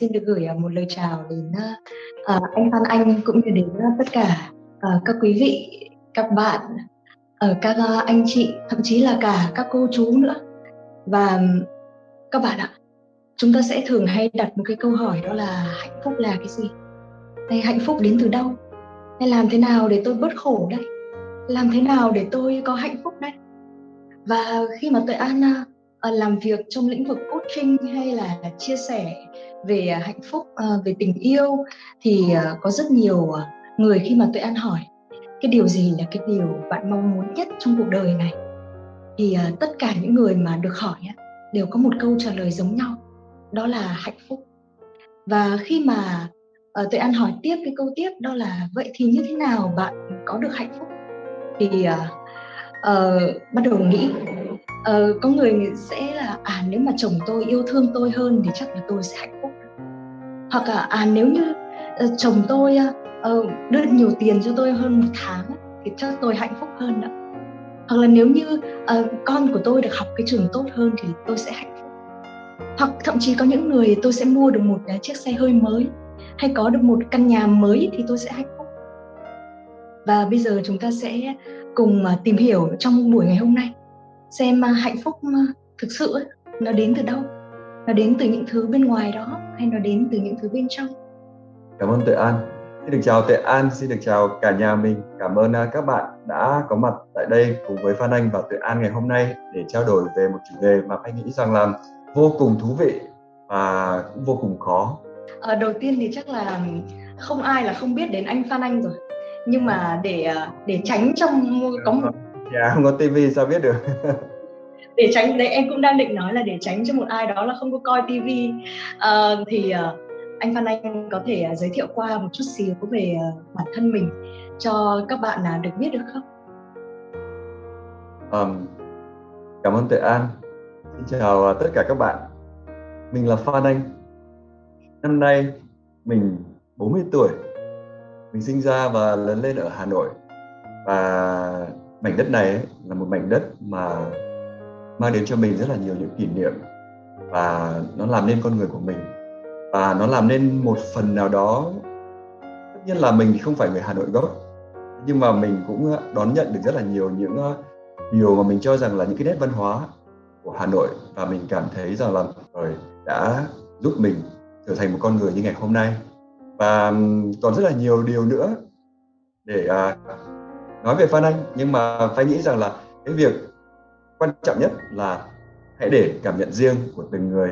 xin được gửi à, một lời chào đến à, à, uh, anh Phan Anh cũng như đến tất cả uh, các quý vị, các bạn, ở các uh, anh chị, thậm chí là cả các cô chú nữa. Và các bạn ạ, chúng ta sẽ thường hay đặt một cái câu hỏi đó là hạnh phúc là cái gì? Hay hạnh phúc đến từ đâu? Hay làm thế nào để tôi bớt khổ đây? Làm thế nào để tôi có hạnh phúc đây? Và khi mà Tuệ An uh, làm việc trong lĩnh vực coaching hay là chia sẻ về à, hạnh phúc, à, về tình yêu thì à, có rất nhiều người khi mà Tuệ An hỏi cái điều gì là cái điều bạn mong muốn nhất trong cuộc đời này? Thì tất cả những người mà được hỏi đều có một câu trả lời giống nhau đó là hạnh phúc. Và khi mà uh, Tuệ An hỏi tiếp cái câu tiếp đó là vậy thì như thế nào bạn có được hạnh phúc? Thì uh, uh, bắt đầu nghĩ uh, có người sẽ là à nếu mà chồng tôi yêu thương tôi hơn thì chắc là tôi sẽ hạnh phúc hoặc là à nếu như uh, chồng tôi uh, đưa nhiều tiền cho tôi hơn một tháng thì chắc tôi hạnh phúc hơn đó. Hoặc là nếu như uh, con của tôi được học cái trường tốt hơn thì tôi sẽ hạnh phúc. Hoặc thậm chí có những người tôi sẽ mua được một uh, chiếc xe hơi mới hay có được một căn nhà mới thì tôi sẽ hạnh phúc. Và bây giờ chúng ta sẽ cùng uh, tìm hiểu trong buổi ngày hôm nay xem uh, hạnh phúc uh, thực sự uh, nó đến từ đâu nó đến từ những thứ bên ngoài đó hay nó đến từ những thứ bên trong? Cảm ơn tuệ an. Xin được chào tuệ an xin được chào cả nhà mình. Cảm ơn uh, các bạn đã có mặt tại đây cùng với phan anh và tuệ an ngày hôm nay để trao đổi về một chủ đề mà anh nghĩ rằng là vô cùng thú vị và cũng vô cùng khó. À, đầu tiên thì chắc là không ai là không biết đến anh phan anh rồi. Nhưng mà để để tránh trong có một dạ không có tivi sao biết được để tránh đấy em cũng đang định nói là để tránh cho một ai đó là không có coi tivi uh, ờ, thì uh, anh Phan Anh có thể uh, giới thiệu qua một chút xíu về uh, bản thân mình cho các bạn uh, được biết được không? Um, cảm ơn Tuệ An. Xin chào uh, tất cả các bạn. Mình là Phan Anh. Năm nay mình 40 tuổi. Mình sinh ra và lớn lên ở Hà Nội. Và mảnh đất này ấy, là một mảnh đất mà mang đến cho mình rất là nhiều những kỷ niệm và nó làm nên con người của mình. Và nó làm nên một phần nào đó, tất nhiên là mình không phải người Hà Nội gốc, nhưng mà mình cũng ờ, đón nhận được rất là nhiều những ờ, điều mà mình cho rằng là những cái nét văn hóa của Hà Nội. Và mình cảm thấy rằng là rồi đã giúp mình trở thành một con người như ngày hôm nay. Và còn rất là nhiều điều nữa để à, nói về Phan Anh, nhưng mà phải nghĩ rằng là cái việc quan trọng nhất là hãy để cảm nhận riêng của từng người.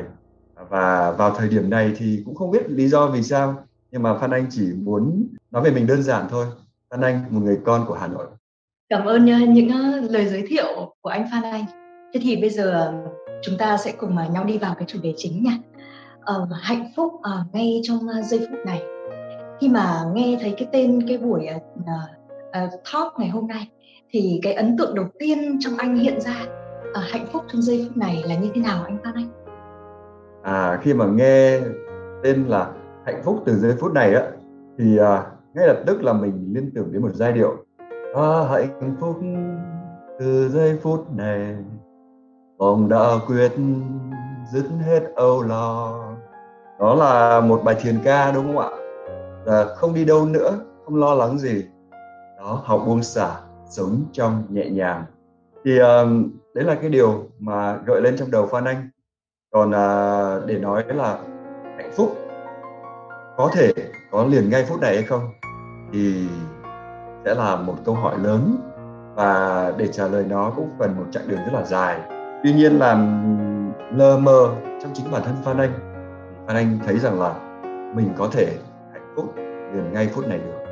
Và vào thời điểm này thì cũng không biết lý do vì sao nhưng mà Phan Anh chỉ muốn nói về mình đơn giản thôi. Phan Anh một người con của Hà Nội. Cảm ơn ờ, những ờ, lời giới thiệu của anh Phan Anh. Thế thì bây giờ ờ, chúng ta sẽ cùng nhau đi vào cái chủ đề chính nha. Ờ, hạnh phúc ở ngay trong giây phút này. Khi mà nghe thấy cái tên cái buổi uh, uh, talk ngày hôm nay thì cái ấn tượng đầu tiên trong anh hiện ra à, hạnh phúc trong giây phút này là như thế nào anh Phan Anh? À khi mà nghe tên là hạnh phúc từ giây phút này á thì à, ngay lập tức là mình liên tưởng đến một giai điệu. À, hạnh phúc từ giây phút này ông đã quyết dứt hết âu lo. Đó là một bài thiền ca đúng không ạ? Là không đi đâu nữa không lo lắng gì. Đó học buông xả sống trong nhẹ nhàng. Thì uh, đấy là cái điều mà gợi lên trong đầu Phan Anh. Còn à, để nói là hạnh phúc có thể có liền ngay phút này hay không thì sẽ là một câu hỏi lớn. Và để trả lời nó cũng cần một chặng đường rất là dài. Tuy nhiên là lơ mơ trong chính bản thân Phan Anh Phan Anh thấy rằng là mình có thể hạnh phúc liền ngay phút này được.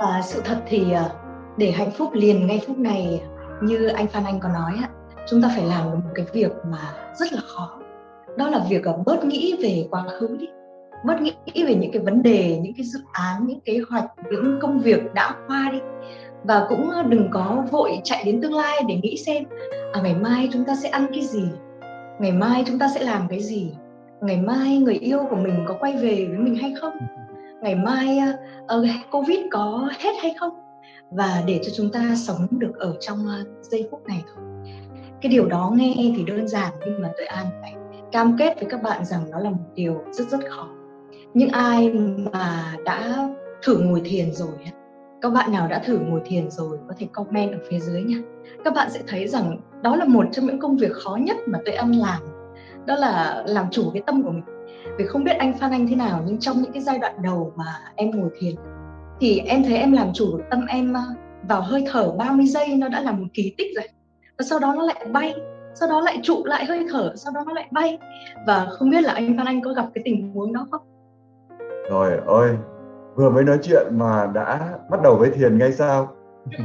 Và sự thật thì à, để hạnh phúc liền ngay phút này như anh Phan Anh có nói chúng ta phải làm được một cái việc mà rất là khó. Đó là việc ờ, bớt nghĩ về quá khứ đi. Bớt nghĩ về những cái vấn đề những cái dự án những kế hoạch những công việc đã qua đi. Và cũng ờ, đừng có vội chạy đến tương lai để nghĩ xem à, ngày mai chúng ta sẽ ăn cái gì? Ngày mai chúng ta sẽ làm cái gì? Ngày mai người yêu của mình có quay về với mình hay không? Ngày mai uh, covid có hết hay không và để cho chúng ta sống được ở trong ờ, giây phút này thôi. Cái điều đó nghe e thì đơn giản, nhưng mà tuệ an phải cam kết với các bạn rằng nó là một điều rất rất khó. Những ai mà đã thử ngồi thiền rồi các bạn nào đã thử ngồi thiền rồi có thể comment ở phía dưới nha các bạn sẽ thấy rằng đó là một trong những công việc khó nhất mà tôi ăn làm, đó là làm chủ cái tâm của mình. Vì không biết anh Phan Anh thế nào, nhưng trong những cái giai đoạn đầu mà em ngồi thiền thì em thấy em làm chủ được tâm em ờ, vào hơi thở 30 giây nó đã là một kỳ tích rồi. Và sau đó nó lại bay sau đó lại trụ lại hơi thở sau đó nó lại bay. Và không biết là anh Phan Anh có gặp cái tình huống đó không? Rồi ơi vừa mới nói chuyện mà đã bắt đầu với thiền ngay sao?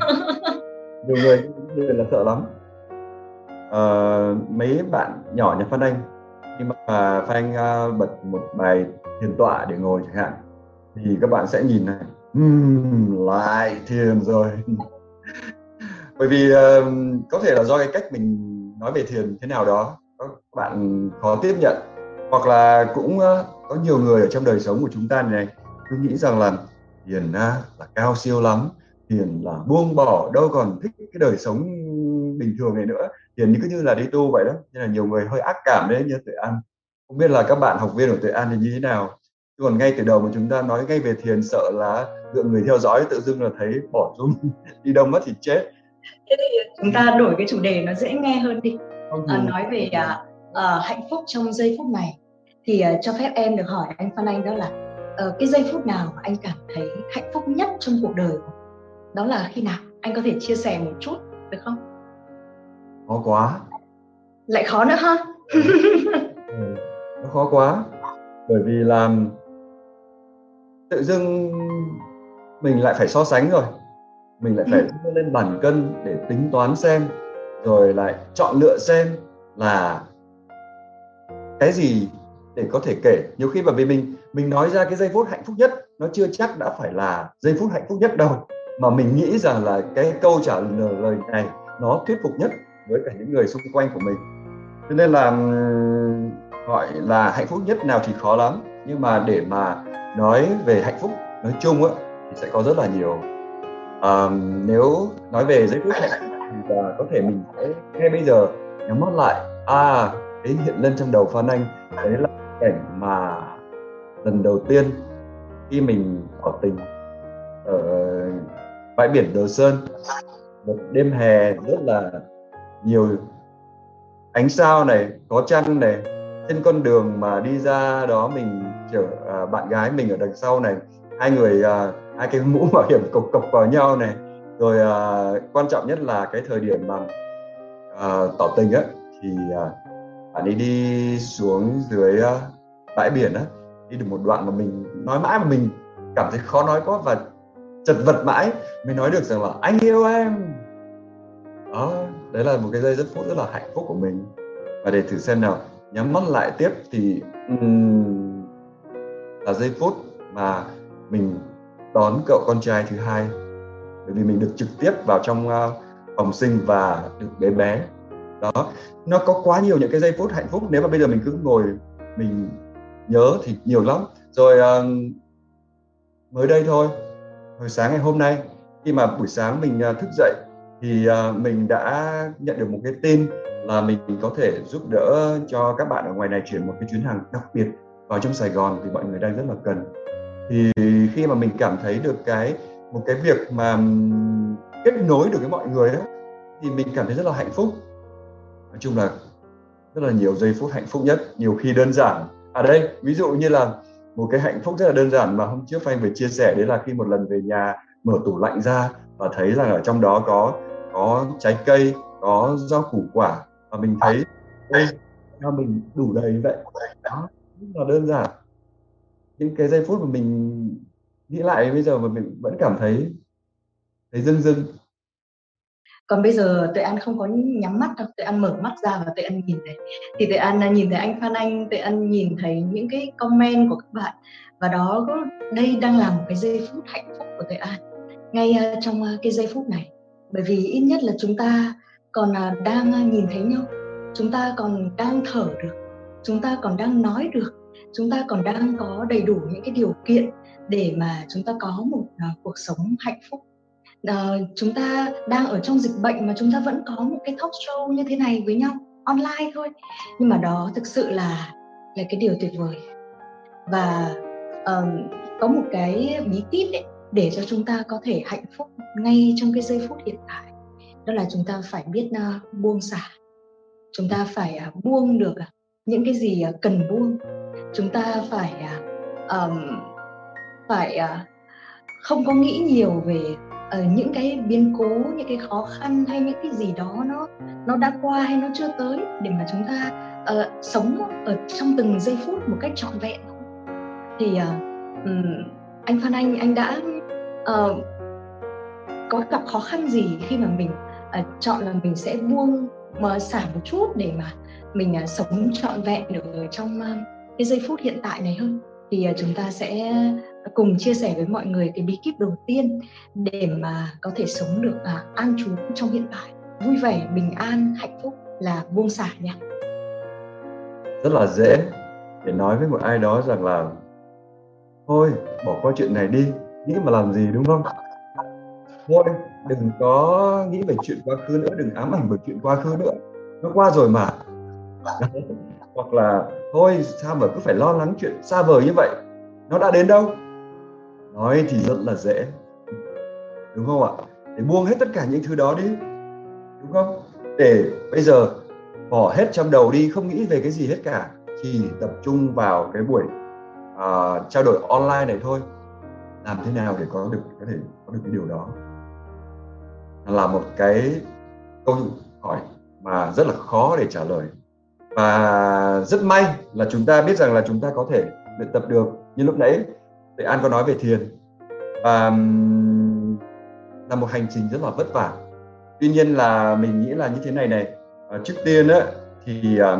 Nhiều người người là sợ lắm. À, mấy bạn nhỏ nhà Phan Anh khi mà Phan Anh uh, bật một bài thiền tọa để ngồi chẳng hạn thì các bạn sẽ nhìn này uhm, lại thiền rồi. Bởi vì uh, có thể là do cái cách mình nói về thiền thế nào đó các bạn khó tiếp nhận. Hoặc là cũng uh, có nhiều người ở trong đời sống của chúng ta này cứ nghĩ rằng là thiền uh, là cao siêu lắm thiền là buông bỏ đâu còn thích cái đời sống bình thường này nữa. Thiền như cứ như là đi tu vậy đó nên là nhiều người hơi ác cảm đấy như tuệ an. Không biết là các bạn học viên của tuệ an thì như thế nào? Còn ngay từ đầu mà chúng ta nói ngay về thiền sợ là lượng người theo dõi tự dưng là thấy bỏ zoom đi đâu mất thì chết. Thế thì chúng ta đổi cái chủ đề nó dễ nghe hơn đi. À, nói về à, à, hạnh phúc trong giây phút này thì à, cho phép em được hỏi anh Phan Anh đó là à, cái giây phút nào anh cảm thấy hạnh phúc nhất trong cuộc đời đó là khi nào? Anh có thể chia sẻ một chút được không? Khó quá. Lại khó nữa ha ừ. ừ. nó khó quá. Bởi vì là tự dưng mình lại phải so sánh rồi. Mình lại phải đưa lên bàn cân để tính toán xem rồi lại chọn lựa xem là cái gì để có thể kể. Nhiều khi bởi vì mình mình nói ra cái giây phút hạnh phúc nhất nó chưa chắc đã phải là giây phút hạnh phúc nhất đâu. Mà mình nghĩ rằng là cái câu trả lời này nó thuyết phục nhất với cả những người xung quanh của mình. Cho nên là gọi là hạnh phúc nhất nào thì khó lắm nhưng mà để mà nói về hạnh phúc nói chung á thì sẽ có rất là nhiều. À, nếu nói về giây phút hạnh phúc thì là có thể mình sẽ ngay bây giờ nhắm mắt lại. À cái hiện lên trong đầu Phan Anh đấy là cảnh mà lần đầu tiên khi mình tỏ tình ở bãi biển Đồ Sơn. Một đêm hè rất là nhiều ánh sao này có trăng này trên con đường mà đi ra đó mình chở à, bạn gái mình ở đằng sau này hai người à, hai cái mũ bảo hiểm cộc cộc vào nhau này. Rồi à, quan trọng nhất là cái thời điểm mà à, tỏ tình ấy thì à, bạn ấy đi xuống dưới à, bãi biển á đi được một đoạn mà mình nói mãi mà mình cảm thấy khó nói quá và chật vật mãi mới nói được rằng là anh yêu em. Đó đấy là một cái giây rất phút rất là hạnh phúc của mình. Và để thử xem nào nhắm mắt lại tiếp thì um, là giây phút mà mình đón cậu con trai thứ hai. Bởi vì mình được trực tiếp vào trong uh, phòng sinh và được bé bé. Đó nó có quá nhiều những cái giây phút hạnh phúc. Nếu mà bây giờ mình cứ ngồi mình nhớ thì nhiều lắm. Rồi uh, mới đây thôi hồi sáng ngày hôm nay khi mà buổi sáng mình uh, thức dậy thì uh, mình đã nhận được một cái tin là mình có thể giúp đỡ cho các bạn ở ngoài này chuyển một cái chuyến hàng đặc biệt vào trong Sài Gòn thì mọi người đang rất là cần. Thì khi mà mình cảm thấy được cái, một cái việc mà kết nối được với mọi người đó, thì mình cảm thấy rất là hạnh phúc. Nói chung là rất là nhiều giây phút hạnh phúc nhất, nhiều khi đơn giản. Ở à đây, ví dụ như là một cái hạnh phúc rất là đơn giản mà hôm trước anh vừa chia sẻ, đấy là khi một lần về nhà mở tủ lạnh ra và thấy rằng ở trong đó có có trái cây, có rau củ quả và mình thấy ôi cho mình đủ đầy vậy. Đó rất là đơn giản. Những cái giây phút mà mình nghĩ lại bây giờ mà mình vẫn cảm thấy thấy dưng dưng còn bây giờ tuệ an không có nhắm mắt đâu tuệ an mở mắt ra và tuệ an nhìn thấy thì tuệ an nhìn thấy anh phan anh tuệ an nhìn thấy những cái comment của các bạn. Và đó đây đang là một cái giây phút hạnh phúc của tuệ an. Ngay ờ, trong ờ, cái giây phút này. Bởi vì ít nhất là chúng ta còn là đang à, nhìn thấy nhau. Chúng ta còn đang thở được chúng ta còn đang nói được chúng ta còn đang có đầy đủ những cái điều kiện để mà chúng ta có một uh, cuộc sống hạnh phúc. Uh, chúng ta đang ở trong dịch bệnh mà chúng ta vẫn có một cái talk show như thế này với nhau online thôi. Nhưng mà đó thực sự là là cái điều tuyệt vời. Và um, có một cái bí kíp để cho chúng ta có thể hạnh phúc ngay trong cái giây phút hiện tại đó là chúng ta phải biết uh, buông xả. Chúng ta phải uh, buông được uh, những cái gì uh, cần buông. Chúng ta phải uh, um, phải uh, không có nghĩ nhiều về uh, những cái biến cố những cái khó khăn hay những cái gì đó nó nó đã qua hay nó chưa tới để mà chúng ta uh, sống ở trong từng giây phút một cách trọn vẹn. Thì uh, um, anh Phan Anh anh đã uh, có gặp khó khăn gì khi mà mình uh, chọn là mình sẽ buông mà xả một chút để mà mình uh, sống trọn vẹn được ở trong uh, cái giây phút hiện tại này hơn. Thì uh, chúng ta sẽ cùng chia sẻ với mọi người cái bí kíp đầu tiên để mà có thể sống được uh, an trú trong hiện tại. Vui vẻ bình an hạnh phúc là buông xả nha. Rất là dễ để nói với một ai đó rằng là thôi bỏ qua chuyện này đi nghĩ mà làm gì đúng không? Thôi đừng có nghĩ về chuyện quá khứ nữa đừng ám ảnh về chuyện quá khứ nữa. Nó qua rồi mà. Hoặc là thôi sao mà cứ phải lo lắng chuyện xa vời như vậy? Nó đã đến đâu? Nói thì rất là dễ. Đúng không ạ? Để buông hết tất cả những thứ đó đi. Đúng không? Để bây giờ bỏ hết trong đầu đi không nghĩ về cái gì hết cả. Chỉ tập trung vào cái buổi uh, trao đổi online này thôi. Làm thế nào để có được có thể có được cái điều đó? Là một cái câu hỏi mà rất là khó để trả lời. Và rất may là chúng ta biết rằng là chúng ta có thể luyện tập được như lúc nãy Tuệ An có nói về thiền. Và là một hành trình rất là vất vả. Tuy nhiên là mình nghĩ là như thế này này à, trước tiên á thì à,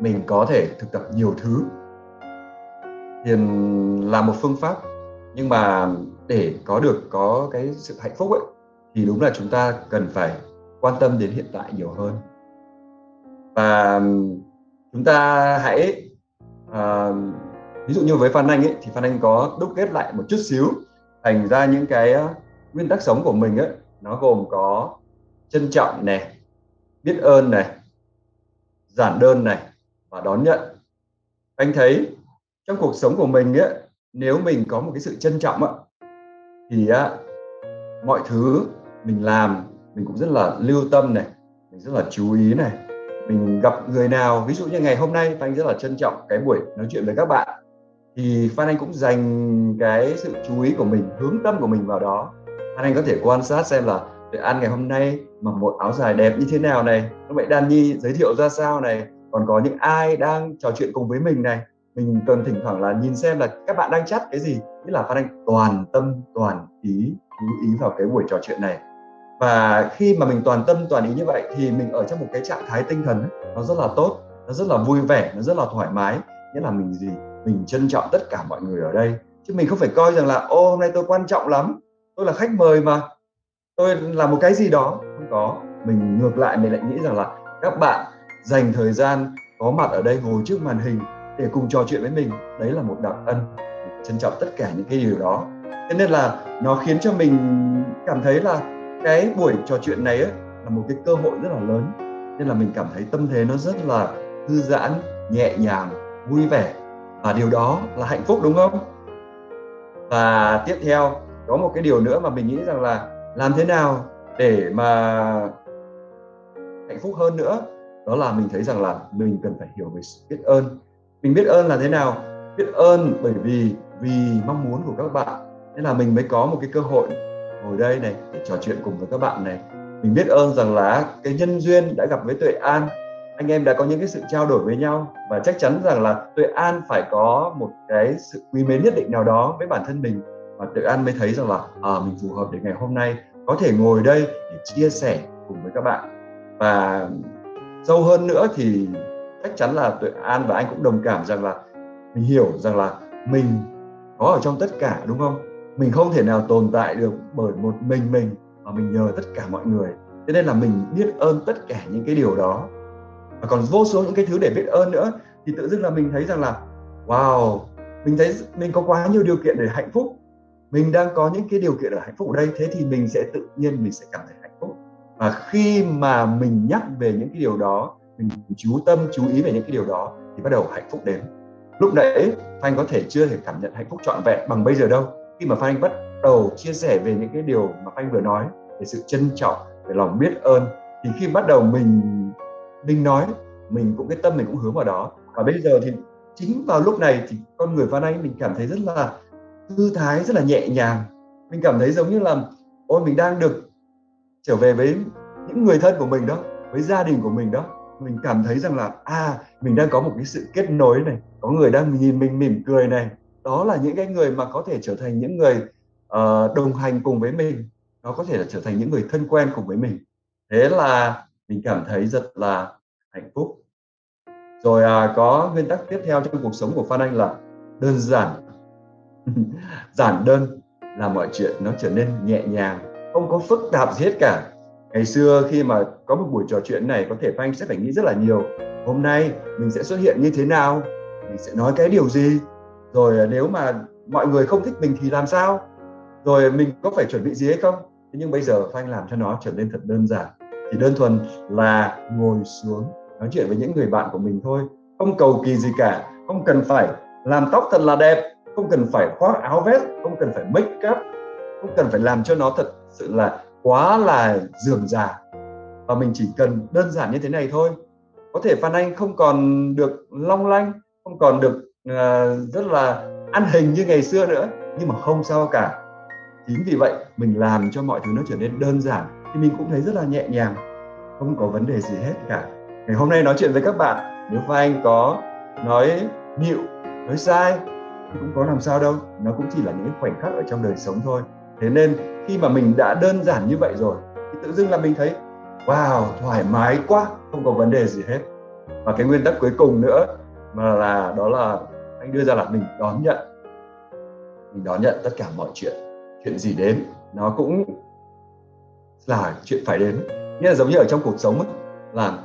mình có thể thực tập nhiều thứ. Thiền là một phương pháp nhưng mà để có được có cái sự hạnh phúc ấy thì đúng là chúng ta cần phải quan tâm đến hiện tại nhiều hơn. Và chúng ta hãy uh, ví dụ như với Phan Anh ấy thì Phan Anh có đúc kết lại một chút xíu thành ra những cái nguyên tắc sống của mình ấy nó gồm có trân trọng này biết ơn này giản đơn này và đón nhận. Anh thấy trong cuộc sống của mình ấy nếu mình có một cái sự trân trọng ấy, thì á mọi thứ mình làm, mình cũng rất là lưu tâm này, mình rất là chú ý này. Mình gặp người nào, ví dụ như ngày hôm nay, phan anh rất là trân trọng cái buổi nói chuyện với các bạn. Thì Phan Anh cũng dành cái sự chú ý của mình, hướng tâm của mình vào đó. Phan Anh có thể quan sát xem là để ăn ngày hôm nay mặc một áo dài đẹp như thế nào này, nó vậy Đan Nhi, giới thiệu ra sao này, còn có những ai đang trò chuyện cùng với mình này. Mình cần thỉnh thoảng là nhìn xem là các bạn đang chat cái gì. Nghĩa là Phan Anh toàn tâm, toàn ý, chú ý vào cái buổi trò chuyện này và khi mà mình toàn tâm, toàn ý như vậy thì mình ở trong một cái trạng thái tinh thần nó rất là tốt, nó rất là vui vẻ, nó rất là thoải mái. Nghĩa là mình gì? Mình trân trọng tất cả mọi người ở đây. Chứ mình không phải coi rằng là, ô, hôm nay tôi quan trọng lắm, tôi là khách mời mà, tôi là một cái gì đó. Không có. Mình ngược lại, mình lại nghĩ rằng là các bạn dành thời gian có mặt ở đây ngồi trước màn hình để cùng trò chuyện với mình, đấy là một đặc ân. Trân trọng tất cả những cái điều đó. Thế nên là nó khiến cho mình cảm thấy là cái buổi trò chuyện này ấy, là một cái cơ hội rất là lớn. Nên là mình cảm thấy tâm thế nó rất là thư giãn nhẹ nhàng vui vẻ. Và điều đó là hạnh phúc đúng không? Và tiếp theo có một cái điều nữa mà mình nghĩ rằng là làm thế nào để mà hạnh phúc hơn nữa? Đó là mình thấy rằng là mình cần phải hiểu về biết ơn. Mình biết ơn là thế nào? Biết ơn bởi vì vì mong muốn của các bạn. Nên là mình mới có một cái cơ hội ngồi đây này để trò chuyện cùng với các bạn này. Mình biết ơn rằng là cái nhân duyên đã gặp với tuệ an. Anh em đã có những cái sự trao đổi với nhau và chắc chắn rằng là tuệ an phải có một cái sự quý mến nhất định nào đó với bản thân mình. Và tuệ an mới thấy rằng là à, mình phù hợp để ngày hôm nay có thể ngồi đây để chia sẻ cùng với các bạn. Và sâu hơn nữa thì chắc chắn là tuệ an và anh cũng đồng cảm rằng là mình hiểu rằng là mình có ở trong tất cả đúng không? Mình không thể nào tồn tại được bởi một mình mình mà mình nhờ tất cả mọi người. Cho nên là mình biết ơn tất cả những cái điều đó. Và còn vô số những cái thứ để biết ơn nữa, thì tự dưng là mình thấy rằng là, wow, mình thấy mình có quá nhiều điều kiện để hạnh phúc. Mình đang có những cái điều kiện để hạnh phúc ở đây, thế thì mình sẽ tự nhiên mình sẽ cảm thấy hạnh phúc. Và khi mà mình nhắc về những cái điều đó, mình chú tâm, chú ý về những cái điều đó, thì bắt đầu hạnh phúc đến. Lúc nãy thanh có thể chưa thể cảm nhận hạnh phúc trọn vẹn bằng bây giờ đâu khi mà Phan anh bắt đầu chia sẻ về những cái điều mà Phan anh vừa nói, về sự trân trọng, về lòng biết ơn, thì khi bắt đầu mình mình nói, mình cũng, cái tâm mình cũng hướng vào đó. Và bây giờ thì chính vào lúc này thì con người Phan Anh mình cảm thấy rất là thư thái, rất là nhẹ nhàng. Mình cảm thấy giống như là, ôi, mình đang được trở về với những người thân của mình đó, với gia đình của mình đó. Mình cảm thấy rằng là à mình đang có một cái sự kết nối này, có người đang nhìn mình mỉm cười này đó là những cái người mà có thể trở thành những người uh, đồng hành cùng với mình. Nó có thể là trở thành những người thân quen cùng với mình. Thế là mình cảm thấy rất là hạnh phúc. Rồi à, có nguyên tắc tiếp theo trong cuộc sống của Phan Anh là đơn giản. Giản đơn là mọi chuyện nó trở nên nhẹ nhàng không có phức tạp gì hết cả. Ngày xưa khi mà có một buổi trò chuyện này có thể Phan Anh sẽ phải nghĩ rất là nhiều. Hôm nay mình sẽ xuất hiện như thế nào? Mình sẽ nói cái điều gì? Rồi à, nếu mà mọi người không thích mình thì làm sao? Rồi à, mình có phải chuẩn bị gì hay không? Thế nhưng bây giờ Phan Anh làm cho nó trở nên thật đơn giản. Chỉ đơn thuần là ngồi xuống, nói chuyện với những người bạn của mình thôi. Không cầu kỳ gì cả. Không cần phải làm tóc thật là đẹp. Không cần phải khoác áo vest. Không cần phải make up. Không cần phải làm cho nó thật sự là quá là dườm già. Và mình chỉ cần đơn giản như thế này thôi. Có thể Phan Anh không còn được long lanh, không còn được Ờ, rất là ăn hình như ngày xưa nữa, nhưng mà không sao cả. Chính vì vậy, mình làm cho mọi thứ nó trở nên đơn giản, thì mình cũng thấy rất là nhẹ nhàng, không có vấn đề gì hết cả. Ngày hôm nay nói chuyện với các bạn, nếu Phan Anh có nói nhịu nói sai, thì cũng có làm sao đâu. Nó cũng chỉ là những khoảnh khắc ở trong đời sống thôi. Thế nên, khi mà mình đã đơn giản như vậy rồi, thì tự dưng là mình thấy, wow, thoải mái quá, không có vấn đề gì hết. Và cái nguyên tắc cuối cùng nữa mà là, đó là anh đưa ra là mình đón nhận. Mình đón nhận tất cả mọi chuyện chuyện gì đến nó cũng là chuyện phải đến. Nghĩa là giống như ở trong cuộc sống ấy, là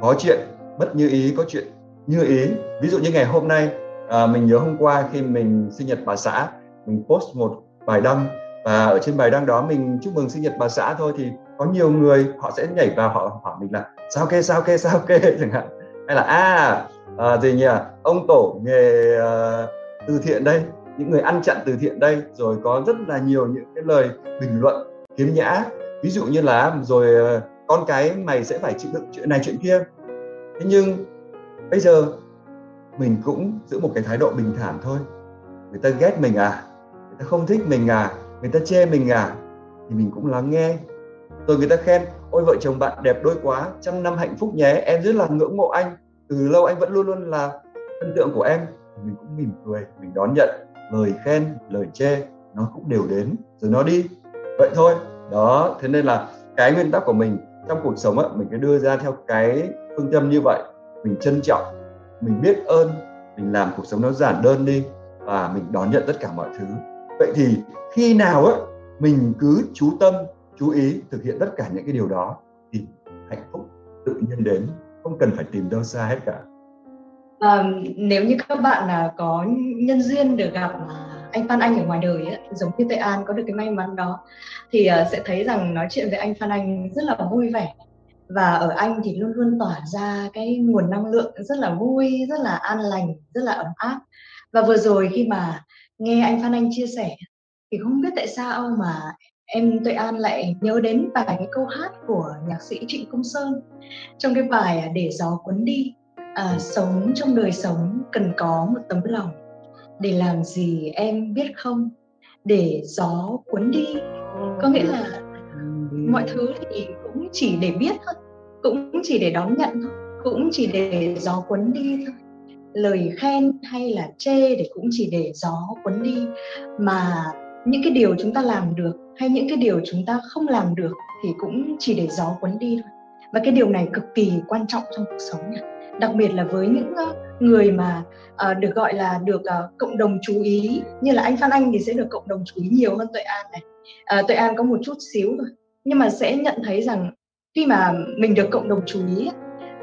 có chuyện bất như ý có chuyện như ý. Ví dụ như ngày hôm nay à, mình nhớ hôm qua khi mình sinh nhật bà xã mình post một bài đăng và ở trên bài đăng đó mình chúc mừng sinh nhật bà xã thôi thì có nhiều người họ sẽ nhảy vào họ hỏi mình là sao kê sao kê sao kê? Chẳng hạn. Hay là à, à gì nhỉ? Ông tổ nghề à, từ thiện đây những người ăn chặn từ thiện đây rồi có rất là nhiều những cái lời bình luận kiếm nhã. Ví dụ như là rồi à, con cái mày sẽ phải chịu đựng chuyện này chuyện kia. Thế nhưng bây giờ mình cũng giữ một cái thái độ bình thản thôi. Người ta ghét mình à? Người ta không thích mình à? Người ta chê mình à? Thì mình cũng lắng nghe. Rồi người ta khen ôi vợ chồng bạn đẹp đôi quá trăm năm hạnh phúc nhé em rất là ngưỡng mộ anh từ lâu anh vẫn luôn luôn là thân tượng của em. Mình cũng mỉm cười, mình đón nhận, lời khen, lời chê, nó cũng đều đến. Rồi nó đi. Vậy thôi. Đó, thế nên là cái nguyên tắc của mình trong cuộc sống á, mình cứ đưa ra theo cái phương châm như vậy. Mình trân trọng, mình biết ơn, mình làm cuộc sống nó giản đơn đi và mình đón nhận tất cả mọi thứ. Vậy thì khi nào á, mình cứ chú tâm, chú ý thực hiện tất cả những cái điều đó thì hạnh phúc tự nhiên đến không cần phải tìm đâu xa hết cả. À, nếu như các bạn là có nhân duyên được gặp à, anh Phan Anh ở ngoài đời ấy, giống như Tệ An có được cái may mắn đó thì uh, sẽ thấy rằng nói chuyện với anh Phan Anh rất là vui vẻ. Và ở anh thì luôn luôn tỏa ra cái nguồn năng lượng rất là vui rất là an lành rất là ấm áp. Và vừa rồi khi mà nghe anh Phan Anh chia sẻ thì không biết tại sao mà em Tuệ An lại nhớ đến vài cái câu hát của nhạc sĩ Trịnh Công Sơn. Trong cái bài à, để gió cuốn đi à, sống trong đời sống cần có một tấm lòng. Để làm gì em biết không? Để gió cuốn đi có nghĩa là mọi thứ thì cũng chỉ để biết thôi cũng chỉ để đón nhận thôi cũng chỉ để gió cuốn đi thôi. Lời khen hay là chê để cũng chỉ để gió cuốn đi. Mà những cái điều chúng ta làm được hay những cái điều chúng ta không làm được thì cũng chỉ để gió cuốn đi thôi. Và cái điều này cực kỳ quan trọng trong cuộc sống nhỉ? đặc biệt là với những ờ, người mà uh, được gọi là được uh, cộng đồng chú ý như là anh Phan Anh thì sẽ được cộng đồng chú ý nhiều hơn Tuệ An này. Uh, Tuệ An có một chút xíu thôi nhưng mà sẽ nhận thấy rằng khi mà mình được cộng đồng chú ý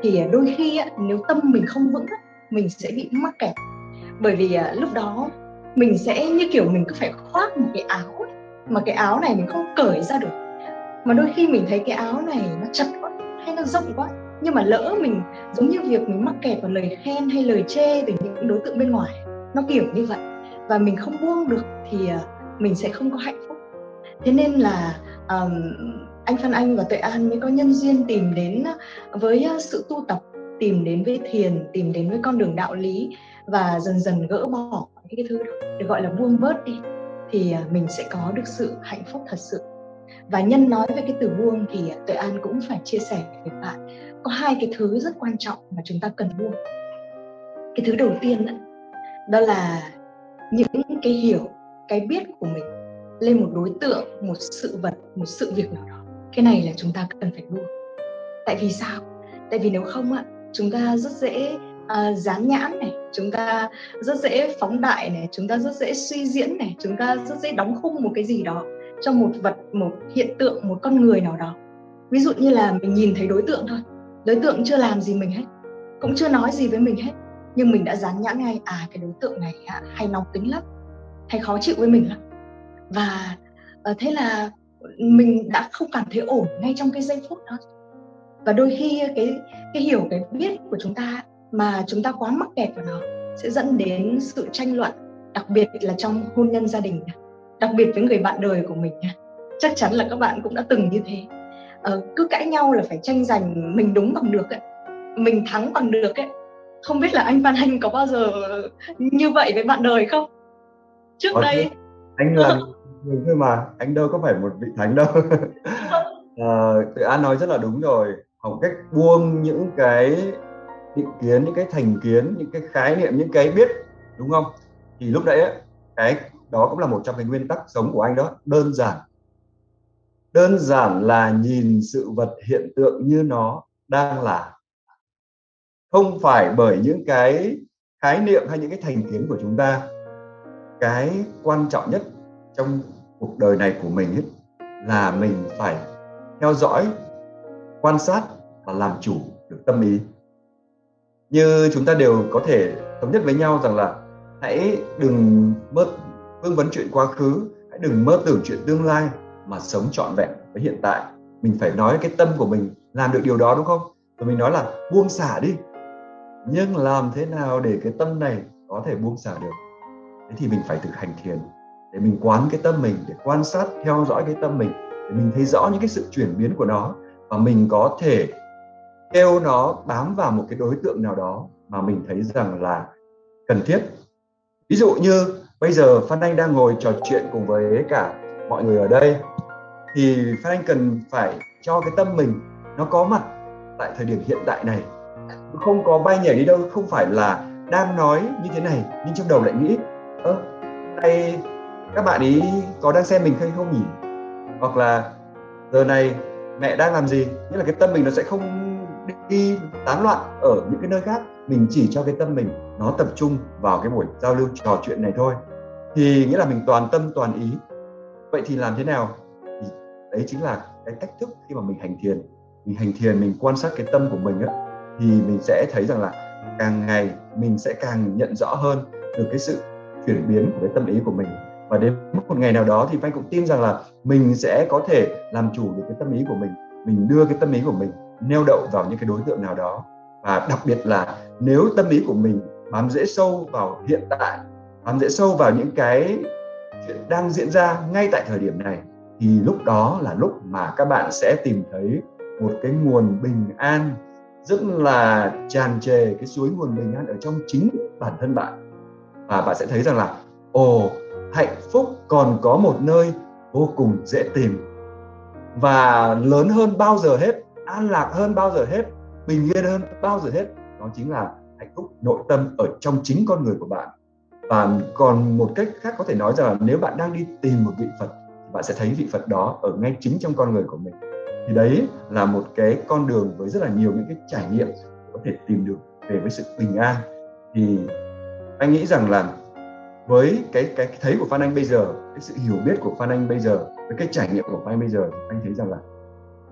thì đôi khi nếu tâm mình không vững mình sẽ bị mắc kẹt. Bởi vì lúc đó mình sẽ như kiểu mình cứ phải khoác một cái áo ấy, mà cái áo này mình không cởi ra được. Mà đôi khi mình thấy cái áo này nó chặt quá hay nó rộng quá nhưng mà lỡ mình giống như việc mình mắc kẹt vào lời khen hay lời chê từ những đối tượng bên ngoài nó kiểu như vậy và mình không buông được thì à, mình sẽ không có hạnh phúc. Thế nên là um, anh Phan Anh và Tuệ An mới có nhân duyên tìm đến à, với à, sự tu tập tìm đến với thiền tìm đến với con đường đạo lý và dần dần gỡ bỏ những cái thứ được gọi là buông bớt đi thì à, mình sẽ có được sự hạnh phúc thật sự. Và nhân nói về cái từ buông thì à, tuệ an cũng phải chia sẻ với bạn. Có hai cái thứ rất quan trọng mà chúng ta cần buông. Cái thứ đầu tiên đó, đó là những cái hiểu cái biết của mình lên một đối tượng một sự vật một sự việc nào đó. Cái này là chúng ta cần phải buông. Tại vì sao? Tại vì nếu không ạ chúng ta rất dễ uh, dán nhãn này chúng ta rất dễ phóng đại này, chúng ta rất dễ suy diễn này, chúng ta rất dễ đóng khung một cái gì đó cho một vật, một hiện tượng, một con người nào đó. Ví dụ như là mình nhìn thấy đối tượng thôi. Đối tượng chưa làm gì mình hết, cũng chưa nói gì với mình hết, nhưng mình đã dán nhãn ngay à cái đối tượng này à, hay nóng tính lắm, hay khó chịu với mình lắm. Và ờ, thế là mình đã không cảm thấy ổn ngay trong cái giây phút đó. Và đôi khi cái cái hiểu, cái biết của chúng ta mà chúng ta quá mắc kẹt vào nó sẽ dẫn đến sự tranh luận đặc biệt là trong hôn nhân gia đình đặc biệt với người bạn đời của mình chắc chắn là các bạn cũng đã từng như thế. Ờ, cứ cãi nhau là phải tranh giành mình đúng bằng được ấy mình thắng bằng được ấy. Không biết là anh Văn Anh có bao giờ như vậy với bạn đời không? Trước có đây. Anh là người thôi mà anh đâu có phải một vị thánh đâu. À, tự an nói rất là đúng rồi. Học cách buông những cái định kiến những cái thành kiến những cái khái niệm những cái biết đúng không? Thì lúc đấy ấy, cái đó cũng là một trong cái nguyên tắc sống của anh đó đơn giản. Đơn giản là nhìn sự vật hiện tượng như nó đang là. Không phải bởi những cái khái niệm hay những cái thành kiến của chúng ta. Cái quan trọng nhất trong cuộc đời này của mình ấy, là mình phải theo dõi quan sát và làm chủ được tâm ý như chúng ta đều có thể thống nhất với nhau rằng là hãy đừng mơ, vương vấn chuyện quá khứ, hãy đừng mơ tưởng chuyện tương lai mà sống trọn vẹn với hiện tại. Mình phải nói cái tâm của mình làm được điều đó, đúng không? Rồi mình nói là buông xả đi. Nhưng làm thế nào để cái tâm này có thể buông xả được? Thế thì mình phải thực hành thiền để mình quán cái tâm mình, để quan sát, theo dõi cái tâm mình, để mình thấy rõ những cái sự chuyển biến của nó và mình có thể kêu nó bám vào một cái đối tượng nào đó mà mình thấy rằng là cần thiết. Ví dụ như bây giờ Phan Anh đang ngồi trò chuyện cùng với cả mọi người ở đây, thì Phan Anh cần phải cho cái tâm mình nó có mặt tại thời điểm hiện tại này. Không có bay nhảy đi đâu, không phải là đang nói như thế này, nhưng trong đầu lại nghĩ, ơ nay các bạn ý có đang xem mình hay không nhỉ? Hoặc là, giờ này mẹ đang làm gì? Nghĩa là cái tâm mình nó sẽ không đi tán loạn ở những cái nơi khác, mình chỉ cho cái tâm mình nó tập trung vào cái buổi giao lưu trò chuyện này thôi. Thì nghĩa là mình toàn tâm, toàn ý. Vậy thì làm thế nào? Thì đấy chính là cái cách thức khi mà mình hành thiền. Mình hành thiền, mình quan sát cái tâm của mình á, thì mình sẽ thấy rằng là càng ngày mình sẽ càng nhận rõ hơn được cái sự chuyển biến của cái tâm ý của mình. Và đến một ngày nào đó thì anh cũng tin rằng là mình sẽ có thể làm chủ được cái tâm ý của mình mình đưa cái tâm ý của mình neo đậu vào những cái đối tượng nào đó. Và đặc biệt là nếu tâm ý của mình bám dễ sâu vào hiện tại, bám dễ sâu vào những cái chuyện đang diễn ra ngay tại thời điểm này, thì lúc đó là lúc mà các bạn sẽ tìm thấy một cái nguồn bình an, rất là tràn trề cái suối nguồn bình an ở trong chính bản thân bạn. Và bạn sẽ thấy rằng là, ồ, hạnh phúc còn có một nơi vô cùng dễ tìm. Và lớn hơn bao giờ hết an lạc hơn bao giờ hết, bình yên hơn bao giờ hết. Đó chính là hạnh phúc, nội tâm ở trong chính con người của bạn. Và còn một cách khác có thể nói rằng là nếu bạn đang đi tìm một vị Phật, bạn sẽ thấy vị Phật đó ở ngay chính trong con người của mình. Thì đấy là một cái con đường với rất là nhiều những cái trải nghiệm có thể tìm được về với sự bình an. Thì anh nghĩ rằng là với cái cái thấy của Phan Anh bây giờ, cái sự hiểu biết của Phan Anh bây giờ, với cái trải nghiệm của Phan Anh bây giờ anh thấy rằng là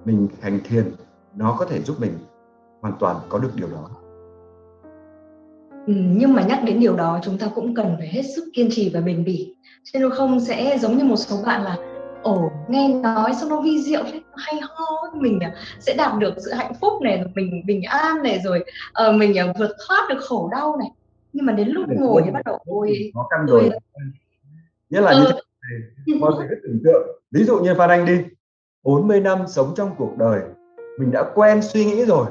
mình hành thiền nó có thể giúp mình hoàn toàn có được điều đó. Ừ, nhưng mà nhắc đến điều đó chúng ta cũng cần phải hết sức kiên trì và bền bỉ. Chứ nếu không sẽ giống như một số bạn là ồ nghe nói xong nó vi diệu thế hay ho mình à, sẽ đạt được sự hạnh phúc này mình bình an này rồi uh, mình uh, vượt thoát được khổ đau này. Nhưng mà đến lúc Để ngồi thì bắt đầu ôi khó khăn rồi. nghĩa là ừ. như thế này mọi người cứ tưởng tượng. Ví dụ như phan anh đi 40 năm sống trong cuộc đời, mình đã quen suy nghĩ rồi.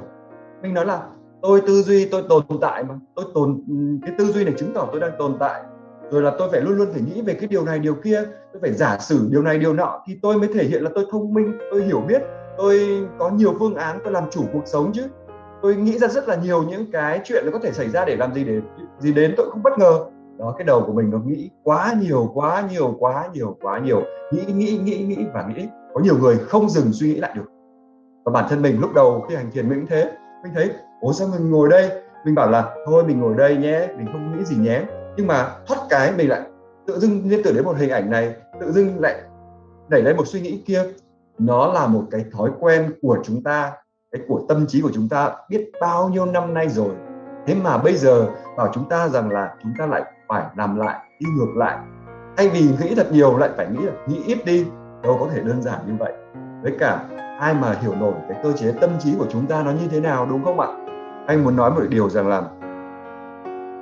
Mình nói là, tôi tư duy, tôi tồn tại mà. Tôi tồn, cái tư duy này chứng tỏ tôi đang tồn tại. Rồi là tôi phải luôn luôn phải nghĩ về cái điều này, điều kia. Tôi phải giả sử điều này, điều nọ thì tôi mới thể hiện là tôi thông minh, tôi hiểu biết. Tôi có nhiều phương án, tôi làm chủ cuộc sống chứ. Tôi nghĩ ra rất là nhiều những cái chuyện nó có thể xảy ra để làm gì để, gì đến tôi không bất ngờ. Đó, cái đầu của mình nó nghĩ quá nhiều quá nhiều quá nhiều quá nhiều. Nghĩ nghĩ nghĩ nghĩ và nghĩ có nhiều người không dừng suy nghĩ lại được. Và bản thân mình lúc đầu khi hành thiền mình cũng thế. Mình thấy, ủa, sao mình ngồi đây? Mình bảo là, thôi, mình ngồi đây nhé, mình không nghĩ gì nhé. Nhưng mà thoát cái mình lại tự dưng liên tưởng đến một hình ảnh này, tự dưng lại đẩy lên một suy nghĩ kia. Nó là một cái thói quen của chúng ta, cái của tâm trí của chúng ta biết bao nhiêu năm nay rồi. Thế mà bây giờ bảo chúng ta rằng là chúng ta lại phải làm lại, đi ngược lại. Thay vì nghĩ thật nhiều, lại phải nghĩ là, nghĩ ít đi đâu có thể đơn giản như vậy. Với cả, ai mà hiểu nổi cái cơ chế tâm trí của chúng ta nó như thế nào, đúng không ạ? Anh muốn nói một điều rằng là,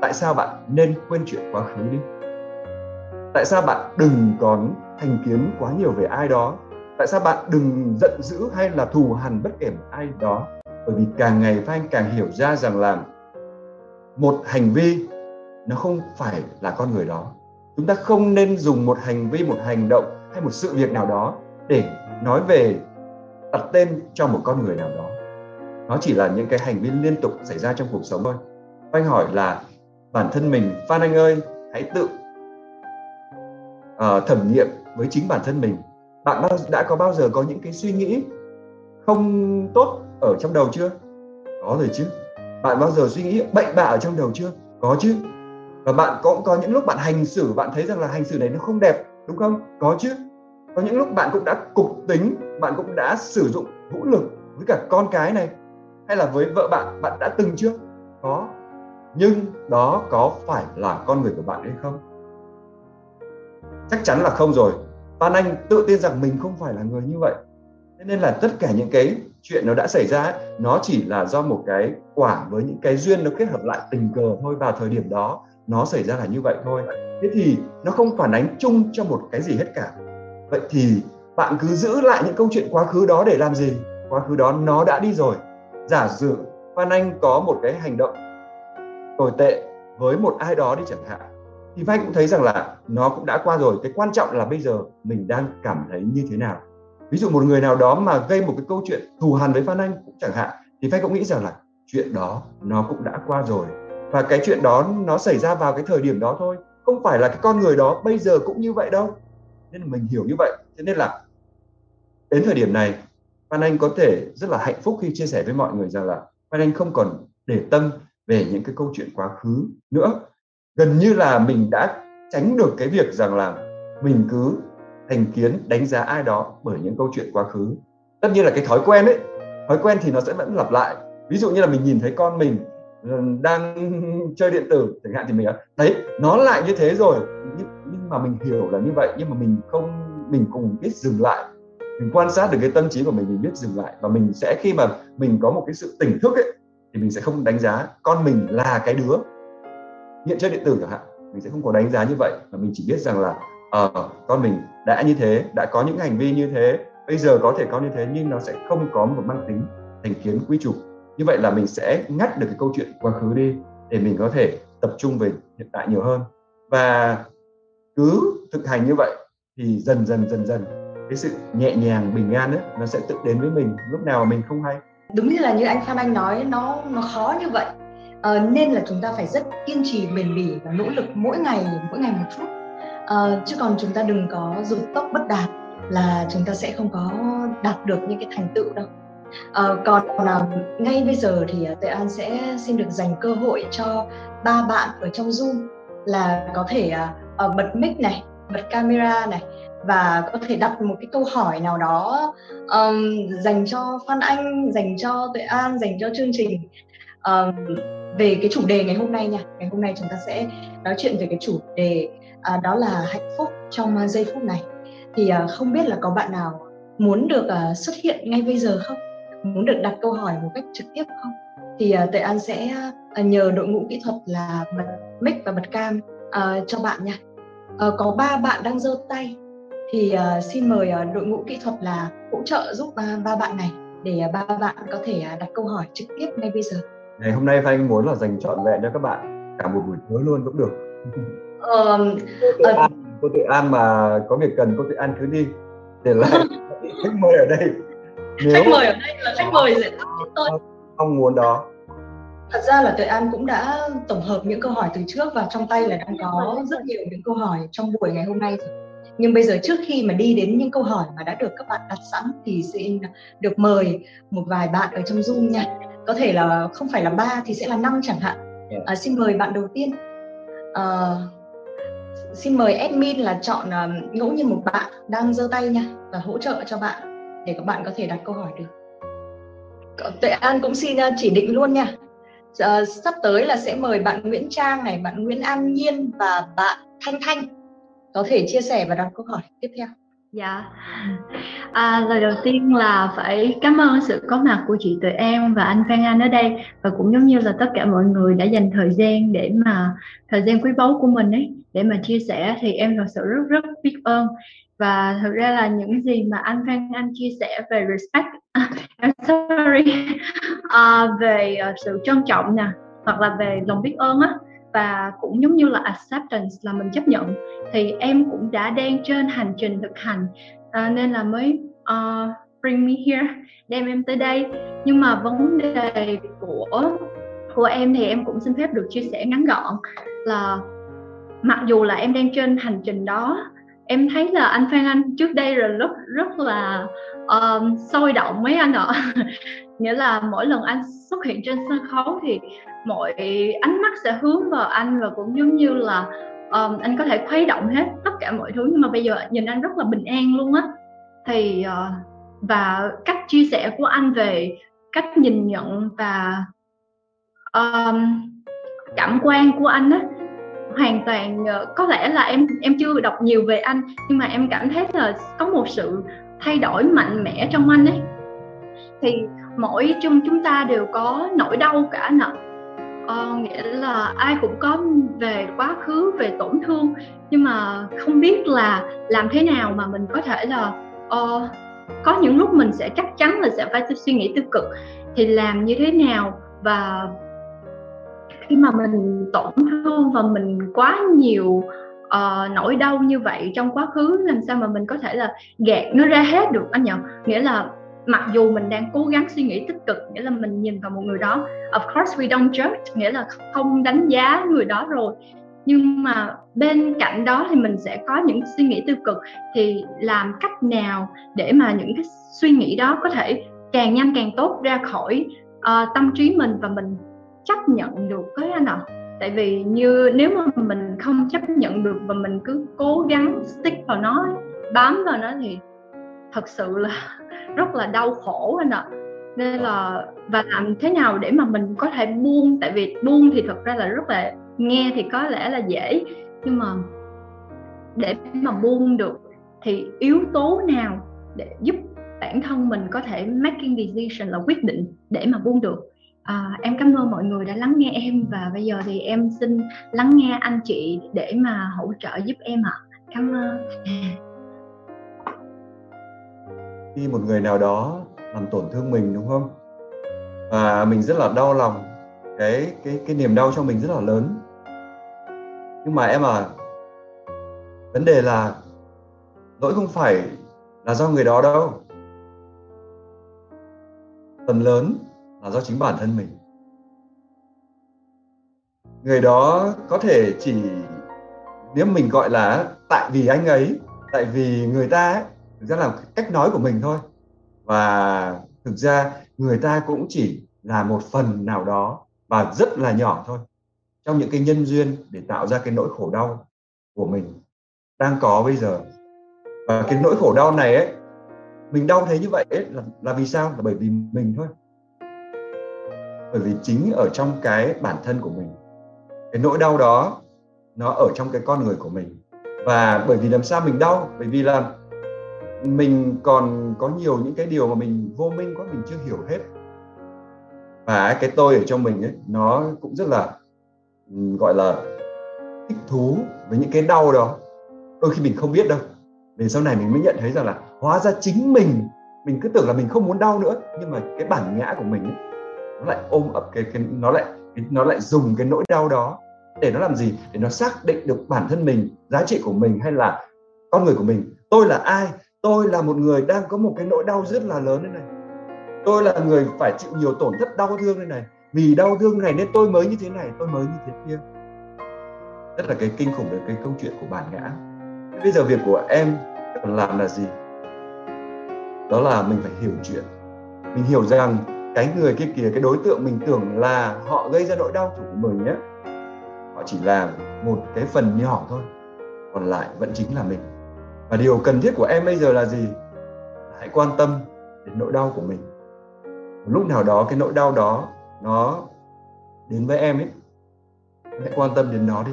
tại sao bạn nên quên chuyện quá khứ đi? Tại sao bạn đừng còn thành kiến quá nhiều về ai đó? Tại sao bạn đừng giận dữ hay là thù hằn bất kể một ai đó? Bởi vì càng ngày anh càng hiểu ra rằng là, một hành vi nó không phải là con người đó. Chúng ta không nên dùng một hành vi, một hành động hay một sự việc nào đó để nói về đặt tên cho một con người nào đó. Nó chỉ là những cái hành vi liên tục xảy ra trong cuộc sống thôi. Anh hỏi là bản thân mình Phan Anh ơi hãy tự uh, thẩm nghiệm với chính bản thân mình. Bạn đã có bao giờ có những cái suy nghĩ không tốt ở trong đầu chưa? Có rồi chứ. Bạn bao giờ suy nghĩ bệnh bạ ở trong đầu chưa? Có chứ. Và bạn cũng có những lúc bạn hành xử bạn thấy rằng là hành xử này nó không đẹp đúng không? Có chứ. Có những lúc bạn cũng đã cục tính, bạn cũng đã sử dụng vũ lực với cả con cái này. Hay là với vợ bạn bạn đã từng chưa? Có. Nhưng đó có phải là con người của bạn hay không? Chắc chắn là không rồi. Phan Anh tự tin rằng mình không phải là người như vậy. Thế nên là tất cả những cái chuyện nó đã xảy ra nó chỉ là do một cái quả với những cái duyên nó kết hợp lại tình cờ thôi vào thời điểm đó nó xảy ra là như vậy thôi. Thế thì nó không phản ánh chung cho một cái gì hết cả. Vậy thì bạn cứ giữ lại những câu chuyện quá khứ đó để làm gì? Quá khứ đó nó đã đi rồi. Giả sử Phan Anh có một cái hành động tồi tệ với một ai đó đi chẳng hạn, thì Phan Anh cũng thấy rằng là nó cũng đã qua rồi. Cái quan trọng là bây giờ mình đang cảm thấy như thế nào. Ví dụ một người nào đó mà gây một cái câu chuyện thù hằn với Phan Anh cũng chẳng hạn, thì Phan cũng nghĩ rằng là chuyện đó nó cũng đã qua rồi và cái chuyện đó nó xảy ra vào cái thời điểm đó thôi. Không phải là cái con người đó bây giờ cũng như vậy đâu. Nên là mình hiểu như vậy. Cho nên là đến thời điểm này, Phan Anh có thể rất là hạnh phúc khi chia sẻ với mọi người rằng là Phan Anh không còn để tâm về những cái câu chuyện quá khứ nữa. Gần như là mình đã tránh được cái việc rằng là mình cứ thành kiến, đánh giá ai đó bởi những câu chuyện quá khứ. Tất nhiên là cái thói quen ấy, thói quen thì nó sẽ vẫn lặp lại. Ví dụ như là mình nhìn thấy con mình đang chơi điện tử chẳng hạn thì mình thấy nó lại như thế rồi. Nhưng, nhưng mà mình hiểu là như vậy nhưng mà mình không mình cùng biết dừng lại. Mình quan sát được cái tâm trí của mình mình biết dừng lại. Và mình sẽ khi mà mình có một cái sự tỉnh thức ấy thì mình sẽ không đánh giá con mình là cái đứa nghiện chơi điện tử chẳng hạn. Mình sẽ không có đánh giá như vậy. Mà mình chỉ biết rằng là ờ uh, con mình đã như thế đã có những hành vi như thế bây giờ có thể có như thế nhưng nó sẽ không có một mang tính thành kiến quy trục như vậy là mình sẽ ngắt được cái câu chuyện quá khứ đi để mình có thể tập trung về hiện tại nhiều hơn. Và cứ thực hành như vậy thì dần dần dần dần cái sự nhẹ nhàng bình an ấy nó sẽ tự đến với mình. Lúc nào mà mình không hay. Đúng như là như anh Phan Anh nói nó nó khó như vậy. À, nên là chúng ta phải rất kiên trì bền bỉ và nỗ lực mỗi ngày mỗi ngày một chút. À, chứ còn chúng ta đừng có rụt tốc bất đạt là chúng ta sẽ không có đạt được những cái thành tựu đâu à, còn à, ngay bây giờ thì ờ, Tuệ An sẽ xin được dành cơ hội cho ba bạn ở trong Zoom là có thể à, bật mic này bật camera này và có thể đặt một cái câu hỏi nào đó um, dành cho Phan Anh, dành cho Tuệ An, dành cho chương trình um, về cái chủ đề ngày hôm nay nha. Ngày hôm nay chúng ta sẽ nói chuyện về cái chủ đề à, đó là hạnh phúc trong giây phút này. thì à, không biết là có bạn nào muốn được à, xuất hiện ngay bây giờ không muốn được đặt câu hỏi một cách trực tiếp không thì uh, tuệ an sẽ uh, nhờ đội ngũ kỹ thuật là bật mic và bật cam uh, cho bạn nha uh, có ba bạn đang giơ tay thì uh, xin mời uh, đội ngũ kỹ thuật là hỗ trợ giúp ba ba bạn này để uh, ba bạn có thể uh, đặt câu hỏi trực tiếp ngay bây giờ. Ngày hôm nay Phan muốn là dành trọn vẹn cho các bạn cả một buổi tối luôn cũng được. Uh, cô Tuệ An, cô Tuệ An mà có việc cần cô Tuệ An cứ đi để lại khách mời ở đây. Nếu khách mời ở đây là khách mời dễ thôi. Mong muốn đó. Thật ra là tuệ an cũng đã tổng hợp những câu hỏi từ trước và trong tay là đang có rất nhiều những câu hỏi trong buổi ngày hôm nay. Rồi nhưng bây giờ trước khi mà đi đến những câu hỏi mà đã được các bạn đặt sẵn thì xin được mời một vài bạn ở trong zoom nha. Có thể là không phải là ba thì sẽ là năm chẳng hạn. Dạ. à, xin mời bạn đầu tiên. À, xin mời admin là chọn uh, ngẫu nhiên một bạn đang giơ tay nha và hỗ trợ cho bạn để các bạn có thể đặt câu hỏi được. Tuệ An cũng xin uh, chỉ định luôn nha. Uh, sắp tới là sẽ mời bạn Nguyễn Trang này, bạn Nguyễn An Nhiên và bạn Thanh Thanh. Có thể chia sẻ và đặt câu hỏi tiếp theo. Dạ, à, lời đầu tiên là phải cảm ơn sự có mặt của chị Tuệ An và anh Phan Anh ở đây. Và cũng giống như là tất cả mọi người đã dành thời gian để mà thời gian quý báu của mình ấy để mà chia sẻ thì em thật sự rất rất biết ơn và thực ra là những gì mà anh Phan Anh chia sẻ về respect I'm sorry uh, về uh, sự trân trọng nè hoặc là về lòng biết ơn á và cũng giống như là acceptance là mình chấp nhận thì em cũng đã đang trên hành trình thực hành uh, nên là mới uh, bring me here đem em tới đây. Nhưng mà vấn đề của của em thì em cũng xin phép được chia sẻ ngắn gọn là mặc dù là em đang trên hành trình đó em thấy là anh Phan Anh trước đây rồi rất rất là um, sôi động mấy anh ạ. Nghĩa là mỗi lần anh xuất hiện trên sân khấu thì mọi ánh mắt sẽ hướng vào anh và cũng giống như là um, anh có thể khuấy động hết tất cả mọi thứ. Nhưng mà bây giờ nhìn anh rất là bình an luôn á. Thì uh, và cách chia sẻ của anh về cách nhìn nhận và um, cảm quan của anh á hoàn toàn ờ, có lẽ là em em chưa đọc nhiều về anh nhưng mà em cảm thấy là có một sự thay đổi mạnh mẽ trong anh ấy. Thì mỗi trong chúng ta đều có nỗi đau cả nè. Ờ, nghĩa là ai cũng có về quá khứ về tổn thương nhưng mà không biết là làm thế nào mà mình có thể là uh, có những lúc mình sẽ chắc chắn là sẽ phải suy nghĩ tiêu cực. Thì làm như thế nào và khi mà mình tổn thương và mình quá nhiều uh, nỗi đau như vậy trong quá khứ làm sao mà mình có thể là gạt nó ra hết được anh nhỉ nghĩa là mặc dù mình đang cố gắng suy nghĩ tích cực nghĩa là mình nhìn vào một người đó of course we don't judge nghĩa là không đánh giá người đó rồi. Nhưng mà bên cạnh đó thì mình sẽ có những suy nghĩ tiêu cực thì làm cách nào để mà những cái suy nghĩ đó có thể càng nhanh càng tốt ra khỏi uh, tâm trí mình và mình chấp nhận được cái anh ạ à. tại vì như nếu mà mình không chấp nhận được và mình cứ cố gắng stick vào nó, bám vào nó thì thật sự là rất là đau khổ anh ạ à. nên là, và làm thế nào để mà mình có thể buông, tại vì buông thì thật ra là rất là nghe thì có lẽ là dễ, nhưng mà để mà buông được thì yếu tố nào để giúp bản thân mình có thể making decision là quyết định để mà buông được À, em cảm ơn mọi người đã lắng nghe em và bây giờ thì em xin lắng nghe anh chị để mà hỗ trợ giúp em ạ. À. Cảm ơn. Khi một người nào đó làm tổn thương mình đúng không? Và mình rất là đau lòng, cái cái cái niềm đau cho mình rất là lớn. Nhưng mà em à, vấn đề là lỗi không phải là do người đó đâu. Phần lớn là do chính bản thân mình. Người đó có thể chỉ nếu mình gọi là tại vì anh ấy tại vì người ta ấy, thực ra là cách nói của mình thôi. Và thực ra người ta cũng chỉ là một phần nào đó và rất là nhỏ thôi trong những cái nhân duyên để tạo ra cái nỗi khổ đau của mình đang có bây giờ. Và cái nỗi khổ đau này ấy mình đau thế như vậy ấy, là, là vì sao? Là bởi vì mình thôi bởi vì chính ở trong cái bản thân của mình. Cái nỗi đau đó nó ở trong cái con người của mình. Và bởi vì làm sao mình đau? Bởi vì là mình còn có nhiều những cái điều mà mình vô minh quá mình chưa hiểu hết. Và cái tôi ở trong mình ấy nó cũng rất là gọi là thích thú với những cái đau đó. Đôi khi mình không biết đâu. Về sau này mình mới nhận thấy rằng là hóa ra chính mình mình cứ tưởng là mình không muốn đau nữa. Nhưng mà cái bản ngã của mình ấy, lại ôm ấp cái, cái nó lại nó lại dùng cái nỗi đau đó để nó làm gì? Để nó xác định được bản thân mình giá trị của mình hay là con người của mình. Tôi là ai? Tôi là một người đang có một cái nỗi đau rất là lớn thế này. Tôi là người phải chịu nhiều tổn thất đau thương thế này. Vì đau thương này nên tôi mới như thế này tôi mới như thế kia. Rất là cái kinh khủng về cái câu chuyện của bản ngã. Bây giờ việc của em cần làm là gì? Đó là mình phải hiểu chuyện. Mình hiểu rằng cái người kia kìa, cái đối tượng mình tưởng là họ gây ra nỗi đau của mình nhé họ chỉ là một cái phần nhỏ thôi, còn lại vẫn chính là mình. Và điều cần thiết của em bây giờ là gì? Hãy quan tâm đến nỗi đau của mình. Một lúc nào đó, cái nỗi đau đó, nó đến với em ấy. Hãy quan tâm đến nó đi.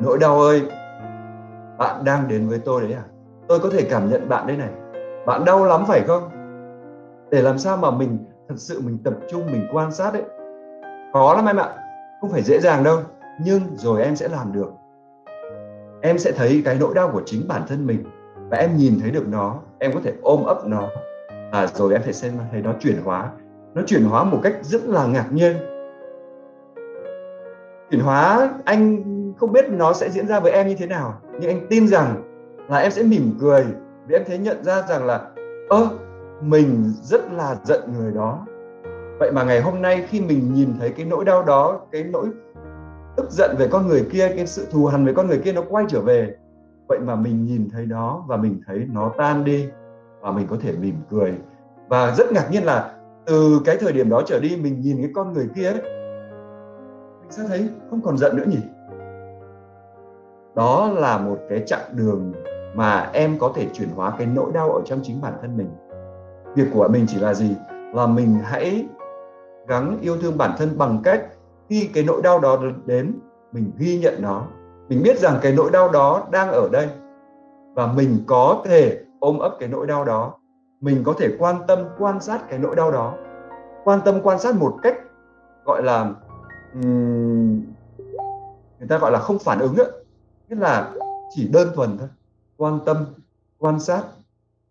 Nỗi đau ơi, bạn đang đến với tôi đấy à? Tôi có thể cảm nhận bạn đây này. Bạn đau lắm phải không? Để làm sao mà mình thật sự mình tập trung, mình quan sát đấy khó lắm em ạ, không phải dễ dàng đâu, nhưng rồi em sẽ làm được. Em sẽ thấy cái nỗi đau của chính bản thân mình và em nhìn thấy được nó, em có thể ôm ấp nó. Và rồi em phải xem thấy nó chuyển hóa. Nó chuyển hóa một cách rất là ngạc nhiên. Chuyển hóa, anh không biết nó sẽ diễn ra với em như thế nào, nhưng anh tin rằng là em sẽ mỉm cười vì em thấy nhận ra rằng là, ơ mình rất là giận người đó. Vậy mà ngày hôm nay khi mình nhìn thấy cái nỗi đau đó cái nỗi tức giận về con người kia cái sự thù hằn về con người kia nó quay trở về vậy mà mình nhìn thấy nó và mình thấy nó tan đi và mình có thể mỉm cười. Và rất ngạc nhiên là từ cái thời điểm đó trở đi mình nhìn cái con người kia ấy, mình sẽ thấy không còn giận nữa nhỉ? Đó là một cái chặng đường mà em có thể chuyển hóa cái nỗi đau ở trong chính bản thân mình việc của mình chỉ là gì? Là mình hãy gắng yêu thương bản thân bằng cách khi cái nỗi đau đó đến, mình ghi nhận nó. Mình biết rằng cái nỗi đau đó đang ở đây và mình có thể ôm ấp cái nỗi đau đó. Mình có thể quan tâm, quan sát cái nỗi đau đó. Quan tâm, quan sát một cách gọi là người ta gọi là không phản ứng ấy. nghĩa là chỉ đơn thuần thôi. Quan tâm, quan sát.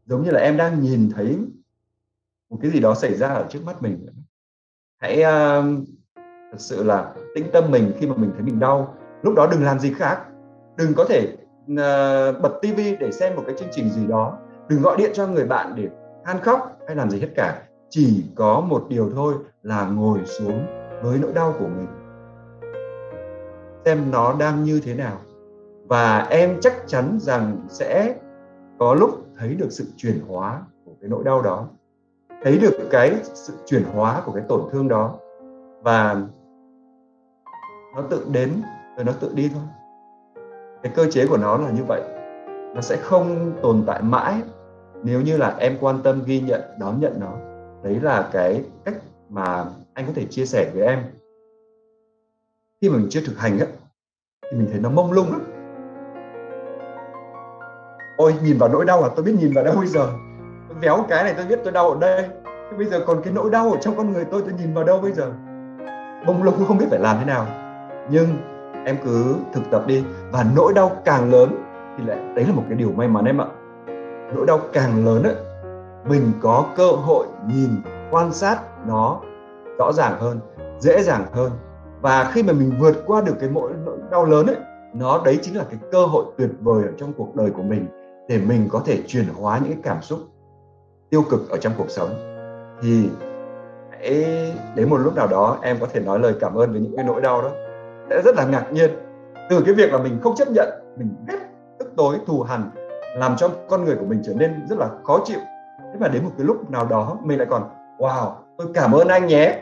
Giống như là em đang nhìn thấy một cái gì đó xảy ra ở trước mắt mình. Hãy uh, thật sự là tĩnh tâm mình khi mà mình thấy mình đau. Lúc đó đừng làm gì khác. Đừng có thể uh, bật tivi để xem một cái chương trình gì đó. Đừng gọi điện cho người bạn để than khóc hay làm gì hết cả. Chỉ có một điều thôi là ngồi xuống với nỗi đau của mình. Xem nó đang như thế nào. Và em chắc chắn rằng sẽ có lúc thấy được sự chuyển hóa của cái nỗi đau đó thấy được cái sự chuyển hóa của cái tổn thương đó và nó tự đến rồi nó tự đi thôi. Cái cơ chế của nó là như vậy. Nó sẽ không tồn tại mãi nếu như là em quan tâm, ghi nhận, đón nhận nó. Đấy là cái cách mà anh có thể chia sẻ với em. Khi mà mình chưa thực hành á, thì mình thấy nó mông lung lắm. Ôi, nhìn vào nỗi đau là tôi biết nhìn vào đâu bây giờ véo cái này tôi biết tôi đau ở đây. Thế bây giờ còn cái nỗi đau ở trong con người tôi tôi nhìn vào đâu bây giờ? Bông lung không biết phải làm thế nào. Nhưng em cứ thực tập đi. Và nỗi đau càng lớn thì lại, đấy là một cái điều may mắn em ạ. Nỗi đau càng lớn ấy, mình có cơ hội nhìn, quan sát nó rõ ràng hơn, dễ dàng hơn. Và khi mà mình vượt qua được cái mỗi nỗi đau lớn ấy, nó đấy chính là cái cơ hội tuyệt vời ở trong cuộc đời của mình để mình có thể chuyển hóa những cái cảm xúc tiêu cực ở trong cuộc sống thì hãy đến một lúc nào đó em có thể nói lời cảm ơn với những cái nỗi đau đó. Sẽ rất là ngạc nhiên từ cái việc là mình không chấp nhận mình ghét tức tối thù hằn làm cho con người của mình trở nên rất là khó chịu. Thế mà đến một cái lúc nào đó mình lại còn wow tôi cảm ơn anh nhé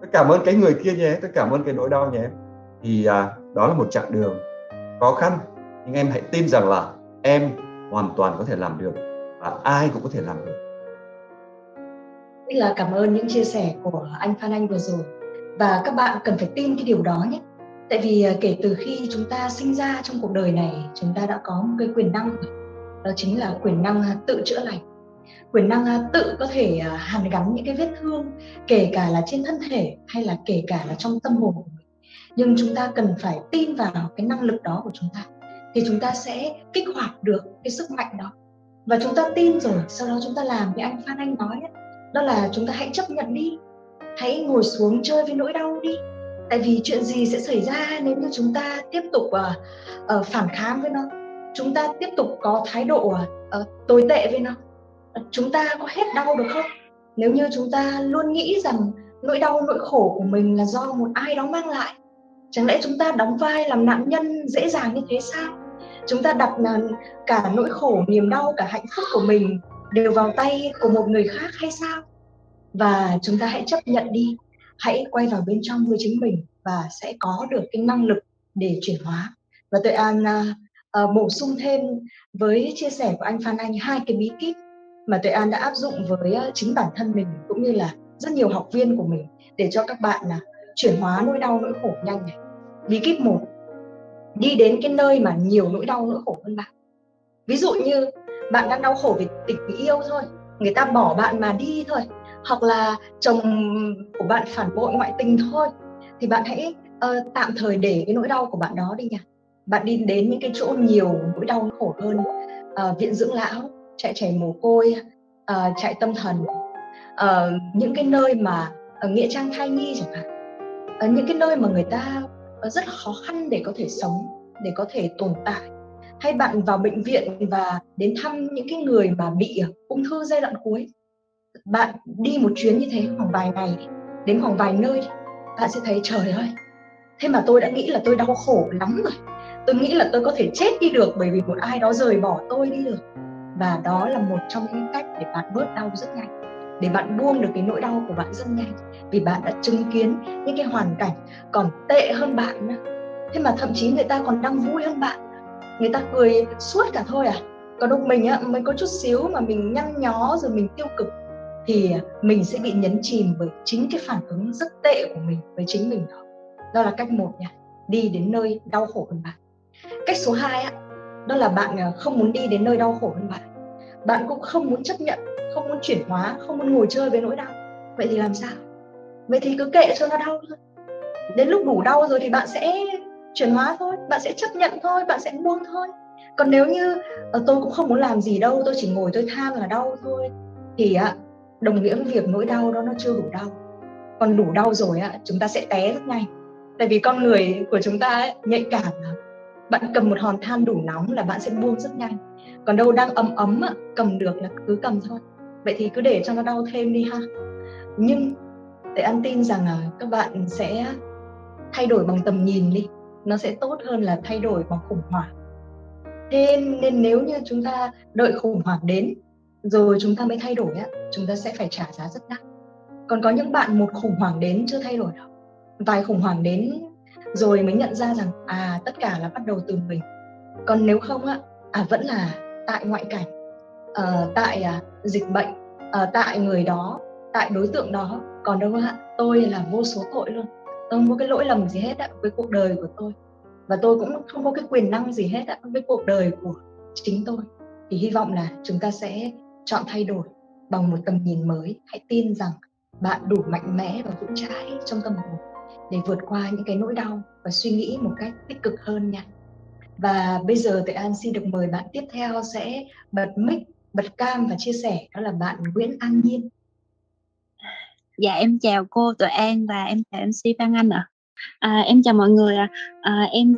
tôi cảm ơn cái người kia nhé tôi cảm ơn cái nỗi đau nhé. Thì à, đó là một chặng đường khó khăn nhưng em hãy tin rằng là em hoàn toàn có thể làm được và ai cũng có thể làm được rất là cảm ơn những chia sẻ của anh Phan Anh vừa rồi. Và các bạn cần phải tin cái điều đó nhé. Tại vì à, kể từ khi chúng ta sinh ra trong cuộc đời này, chúng ta đã có một cái quyền năng đó chính là quyền năng à, tự chữa lành. Quyền năng à, tự có thể hàn gắn những cái vết thương, kể cả là trên thân thể hay là kể cả là trong tâm hồn của mình. Nhưng chúng ta cần phải tin vào cái năng lực đó của chúng ta, thì chúng ta sẽ kích hoạt được cái sức mạnh đó. Và chúng ta tin rồi, sau đó chúng ta làm như anh Phan Anh nói đó là chúng ta hãy chấp nhận đi. Hãy ngồi xuống chơi với nỗi đau đi. Tại vì chuyện gì sẽ xảy ra nếu như chúng ta tiếp tục uh, uh, phản kháng với nó? Chúng ta tiếp tục có thái độ uh, tồi tệ với nó? Chúng ta có hết đau được không? Nếu như chúng ta luôn nghĩ rằng nỗi đau nỗi khổ của mình là do một ai đó mang lại chẳng lẽ chúng ta đóng vai làm nạn nhân dễ dàng như thế sao? Chúng ta đặt cả nỗi khổ niềm đau cả hạnh phúc của mình đều vào tay của một người khác hay sao? Và chúng ta hãy chấp nhận đi. Hãy quay vào bên trong với chính mình và sẽ có được cái năng lực để chuyển hóa. Và tôi an uh, uh, bổ sung thêm với chia sẻ của anh Phan Anh hai cái bí kíp mà tuệ an đã áp dụng với uh, chính bản thân mình cũng như là rất nhiều học viên của mình để cho các bạn là chuyển hóa nỗi đau nỗi khổ nhanh này. Bí kíp một đi đến cái nơi mà nhiều nỗi đau nỗi khổ hơn bạn. Ví dụ như bạn đang đau khổ vì tình yêu thôi. Người ta bỏ bạn mà đi thôi. Hoặc là chồng của bạn phản bội ngoại tình thôi. Thì bạn hãy uh, tạm thời để cái nỗi đau của bạn đó đi nha bạn đi đến những cái chỗ nhiều nỗi đau khổ hơn. Uh, viện dưỡng lão chạy trẻ mồ côi uh, chạy tâm thần. Uh, những cái nơi mà uh, nghĩa trang thai nhi chẳng hạn. Uh, những cái nơi mà người ta rất khó khăn để có thể sống để có thể tồn tại hay bạn vào bệnh viện và đến thăm những cái người mà bị ung thư giai đoạn cuối? Bạn đi một chuyến như thế khoảng vài ngày, đến khoảng vài nơi, bạn sẽ thấy, trời ơi, thế mà tôi đã nghĩ là tôi đau khổ lắm rồi. Tôi nghĩ là tôi có thể chết đi được bởi vì một ai đó rời bỏ tôi đi được. Và đó là một trong những cách để bạn bớt đau rất nhanh, để bạn buông được cái nỗi đau của bạn rất nhanh. Vì bạn đã chứng kiến những cái hoàn cảnh còn tệ hơn bạn nữa. thế mà thậm chí người ta còn đang vui hơn bạn người ta cười suốt cả thôi à? Còn lúc mình á, mới có chút xíu mà mình nhăn nhó rồi mình tiêu cực, thì mình sẽ bị nhấn chìm bởi chính cái phản ứng rất tệ của mình với chính mình đó. Đó là cách một nha, đi đến nơi đau khổ hơn bạn. Cách số 2 á, đó là bạn à, không muốn đi đến nơi đau khổ hơn bạn. Bạn cũng không muốn chấp nhận, không muốn chuyển hóa, không muốn ngồi chơi với nỗi đau. Vậy thì làm sao? Vậy thì cứ kệ cho nó đau thôi. Đến lúc đủ đau rồi thì bạn sẽ chuyển hóa thôi bạn sẽ chấp nhận thôi bạn sẽ buông thôi. Còn nếu như ờ, tôi cũng không muốn làm gì đâu tôi chỉ ngồi tôi than là đau thôi thì ạ đồng nghĩa với việc nỗi đau đó nó chưa đủ đau. Còn đủ đau rồi ạ chúng ta sẽ té rất nhanh. Tại vì con người của chúng ta ấy, nhạy cảm lắm bạn cầm một hòn than đủ nóng là bạn sẽ buông rất nhanh. Còn đâu đang ấm ấm á, cầm được là cứ cầm thôi. Vậy thì cứ để cho nó đau thêm đi ha. Nhưng để ăn tin rằng là các bạn sẽ thay đổi bằng tầm nhìn đi nó sẽ tốt hơn là thay đổi bằng khủng hoảng. Thế nên nếu như chúng ta đợi khủng hoảng đến rồi chúng ta mới thay đổi á chúng ta sẽ phải trả giá rất đắt. Còn có những bạn một khủng hoảng đến chưa thay đổi đâu. Vài khủng hoảng đến rồi mới nhận ra rằng à tất cả là bắt đầu từ mình. Còn nếu không á à vẫn là tại ngoại cảnh à, tại à, dịch bệnh à, tại người đó tại đối tượng đó. Còn đâu ạ tôi là vô số tội luôn tôi không có cái lỗi lầm gì hết ạ với cuộc đời của tôi. Và tôi cũng không có cái quyền năng gì hết ạ với cuộc đời của chính tôi. Thì hy vọng là chúng ta sẽ chọn thay đổi bằng một tầm nhìn mới. Hãy tin rằng bạn đủ mạnh mẽ và vững chãi trong tâm hồn để vượt qua những cái nỗi đau và suy nghĩ một cách tích cực hơn nha. Và bây giờ tại An xin được mời bạn tiếp theo sẽ bật mic, bật cam và chia sẻ. Đó là bạn Nguyễn An Nhiên. Dạ em chào cô Tuệ An và em chào MC Phan Anh ạ. À. À, em chào mọi người ạ. À. À, em